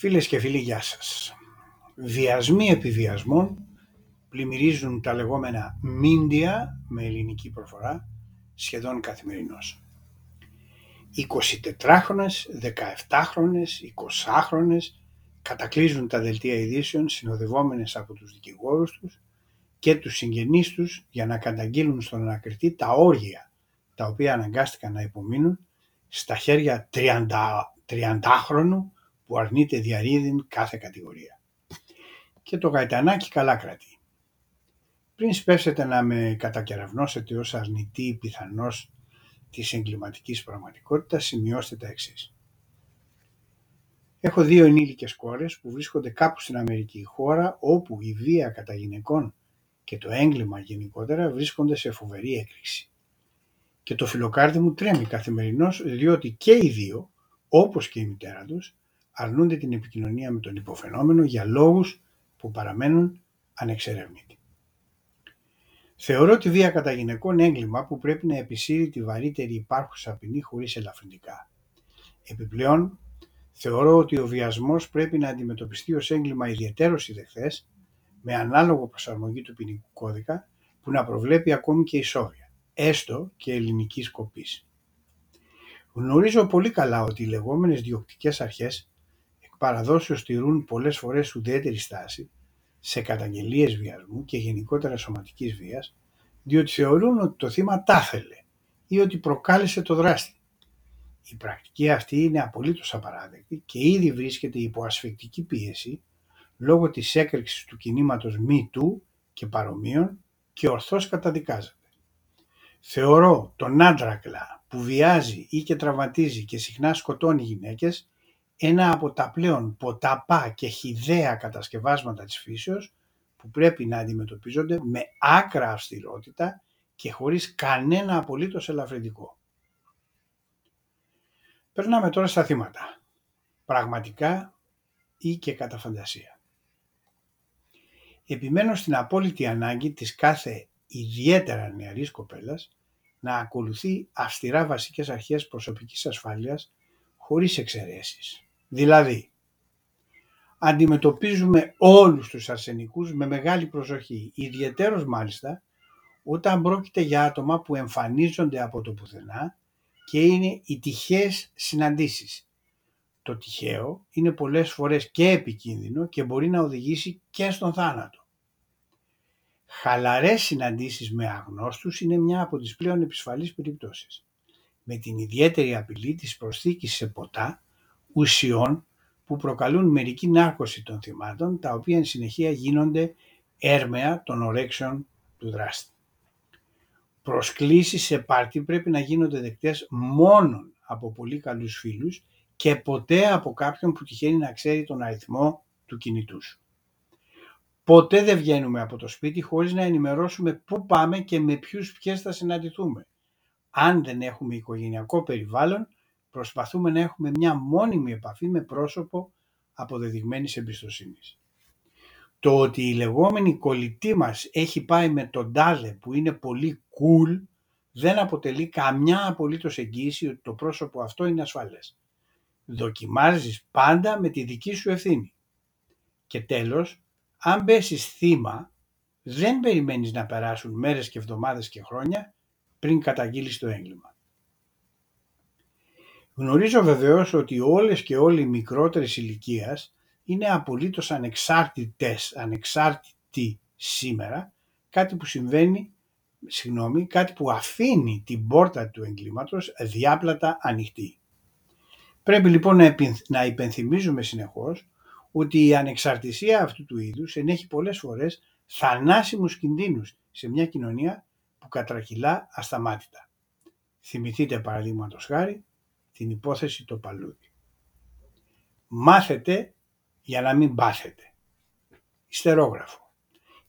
Φίλες και φίλοι, γεια σας. Βιασμοί επιβιασμών πλημμυρίζουν τα λεγόμενα μίντια με ελληνική προφορά σχεδόν καθημερινώς. 24χρονες, 17χρονες, 20χρονες κατακλείζουν τα δελτία ειδήσεων συνοδευόμενες από τους δικηγόρους τους και τους συγγενείς τους για να καταγγείλουν στον ανακριτή τα όργια τα οποία αναγκάστηκαν να υπομείνουν στα χέρια 30, 30χρονου που αρνείται διαρρήδην κάθε κατηγορία. Και το γαϊτανάκι καλά κρατεί. Πριν σπεύσετε να με κατακεραυνώσετε ως αρνητή πιθανός της εγκληματικής πραγματικότητας, σημειώστε τα εξής. Έχω δύο ενήλικες κόρες που βρίσκονται κάπου στην Αμερική, χώρα όπου η βία κατά γυναικών και το έγκλημα γενικότερα βρίσκονται σε φοβερή έκρηξη. Και το φιλοκάρδι μου τρέμει καθημερινώς διότι και οι δύο, όπως και η μητέρα τους, αρνούνται την επικοινωνία με τον υποφαινόμενο για λόγους που παραμένουν ανεξερεύνητοι. Θεωρώ τη βία κατά γυναικών έγκλημα που πρέπει να επισύρει τη βαρύτερη υπάρχουσα ποινή χωρίς ελαφρυντικά. Επιπλέον, θεωρώ ότι ο βιασμός πρέπει να αντιμετωπιστεί ως έγκλημα ιδιαίτερος ιδεχθές με ανάλογο προσαρμογή του ποινικού κώδικα που να προβλέπει ακόμη και ισόβια, έστω και ελληνικής σκοπής. Γνωρίζω πολύ καλά ότι οι λεγόμενες διοκτικές αρχές παραδόσεως τηρούν πολλές φορές ουδέτερη στάση σε καταγγελίες βιασμού και γενικότερα σωματικής βίας, διότι θεωρούν ότι το θύμα τάφελε ή ότι προκάλεσε το δράστη. Η πρακτική αυτή είναι απολύτως απαράδεκτη και ήδη βρίσκεται υπό ασφεκτική πίεση λόγω της έκρηξης του κινήματος του και παρομοίων και ορθώς καταδικάζεται. Θεωρώ τον άντρακλα που βιάζει ή και τραυματίζει και συχνά σκοτώνει γυναίκες ένα από τα πλέον ποταπά και χιδαία κατασκευάσματα της φύσεως που πρέπει να αντιμετωπίζονται με άκρα αυστηρότητα και χωρίς κανένα απολύτως ελαφρυντικό. Περνάμε τώρα στα θύματα. Πραγματικά ή και κατά φαντασία. Επιμένω στην απόλυτη ανάγκη της κάθε ιδιαίτερα νεαρής κοπέλας να ακολουθεί αυστηρά βασικές αρχές προσωπικής ασφάλειας χωρίς εξαιρέσεις. Δηλαδή, αντιμετωπίζουμε όλους τους αρσενικούς με μεγάλη προσοχή, ιδιαίτερος μάλιστα όταν πρόκειται για άτομα που εμφανίζονται από το πουθενά και είναι οι τυχαίες συναντήσεις. Το τυχαίο είναι πολλές φορές και επικίνδυνο και μπορεί να οδηγήσει και στον θάνατο. Χαλαρές συναντήσεις με αγνώστους είναι μια από τις πλέον επισφαλείς περιπτώσεις. Με την ιδιαίτερη απειλή της προσθήκης σε ποτά ουσιών που προκαλούν μερική νάρκωση των θυμάτων, τα οποία εν συνεχεία γίνονται έρμεα των ορέξεων του δράστη. Προσκλήσεις σε πάρτι πρέπει να γίνονται δεκτές μόνο από πολύ καλούς φίλους και ποτέ από κάποιον που τυχαίνει να ξέρει τον αριθμό του κινητού σου. Ποτέ δεν βγαίνουμε από το σπίτι χωρίς να ενημερώσουμε πού πάμε και με ποιους ποιες θα συναντηθούμε. Αν δεν έχουμε οικογενειακό περιβάλλον, προσπαθούμε να έχουμε μια μόνιμη επαφή με πρόσωπο αποδεδειγμένης εμπιστοσύνης. Το ότι η λεγόμενη κολλητή μας έχει πάει με τον τάδε που είναι πολύ cool δεν αποτελεί καμιά απολύτως εγγύηση ότι το πρόσωπο αυτό είναι ασφαλές. Δοκιμάζεις πάντα με τη δική σου ευθύνη. Και τέλος, αν πέσεις θύμα, δεν περιμένεις να περάσουν μέρες και εβδομάδες και χρόνια πριν καταγγείλεις το έγκλημα. Γνωρίζω βεβαίως ότι όλες και όλοι οι μικρότερες ηλικίας είναι απολύτως ανεξάρτητες, ανεξάρτητοι σήμερα, κάτι που συμβαίνει, συγγνώμη, κάτι που αφήνει την πόρτα του εγκλήματος διάπλατα ανοιχτή. Πρέπει λοιπόν να υπενθυμίζουμε συνεχώς ότι η ανεξαρτησία αυτού του είδους ενέχει πολλές φορές θανάσιμους κινδύνους σε μια κοινωνία που κατρακυλά ασταμάτητα. Θυμηθείτε παραδείγματος χάρη την υπόθεση το παλούδι. Μάθετε για να μην πάθετε. Ιστερόγραφο.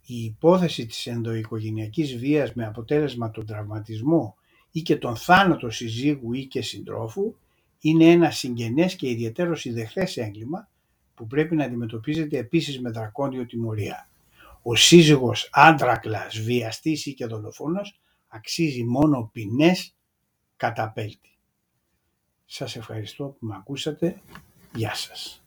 Η υπόθεση της ενδοοικογενειακής βίας με αποτέλεσμα τον τραυματισμό ή και τον θάνατο συζύγου ή και συντρόφου είναι ένα συγγενές και ιδιαίτερο ιδεχθές έγκλημα που πρέπει να αντιμετωπίζεται επίσης με δρακόντιο τιμωρία. Ο σύζυγος άντρακλας, βιαστής ή και δολοφόνος αξίζει μόνο ποινές καταπέλτη. Σας ευχαριστώ που με ακούσατε. Γεια σας.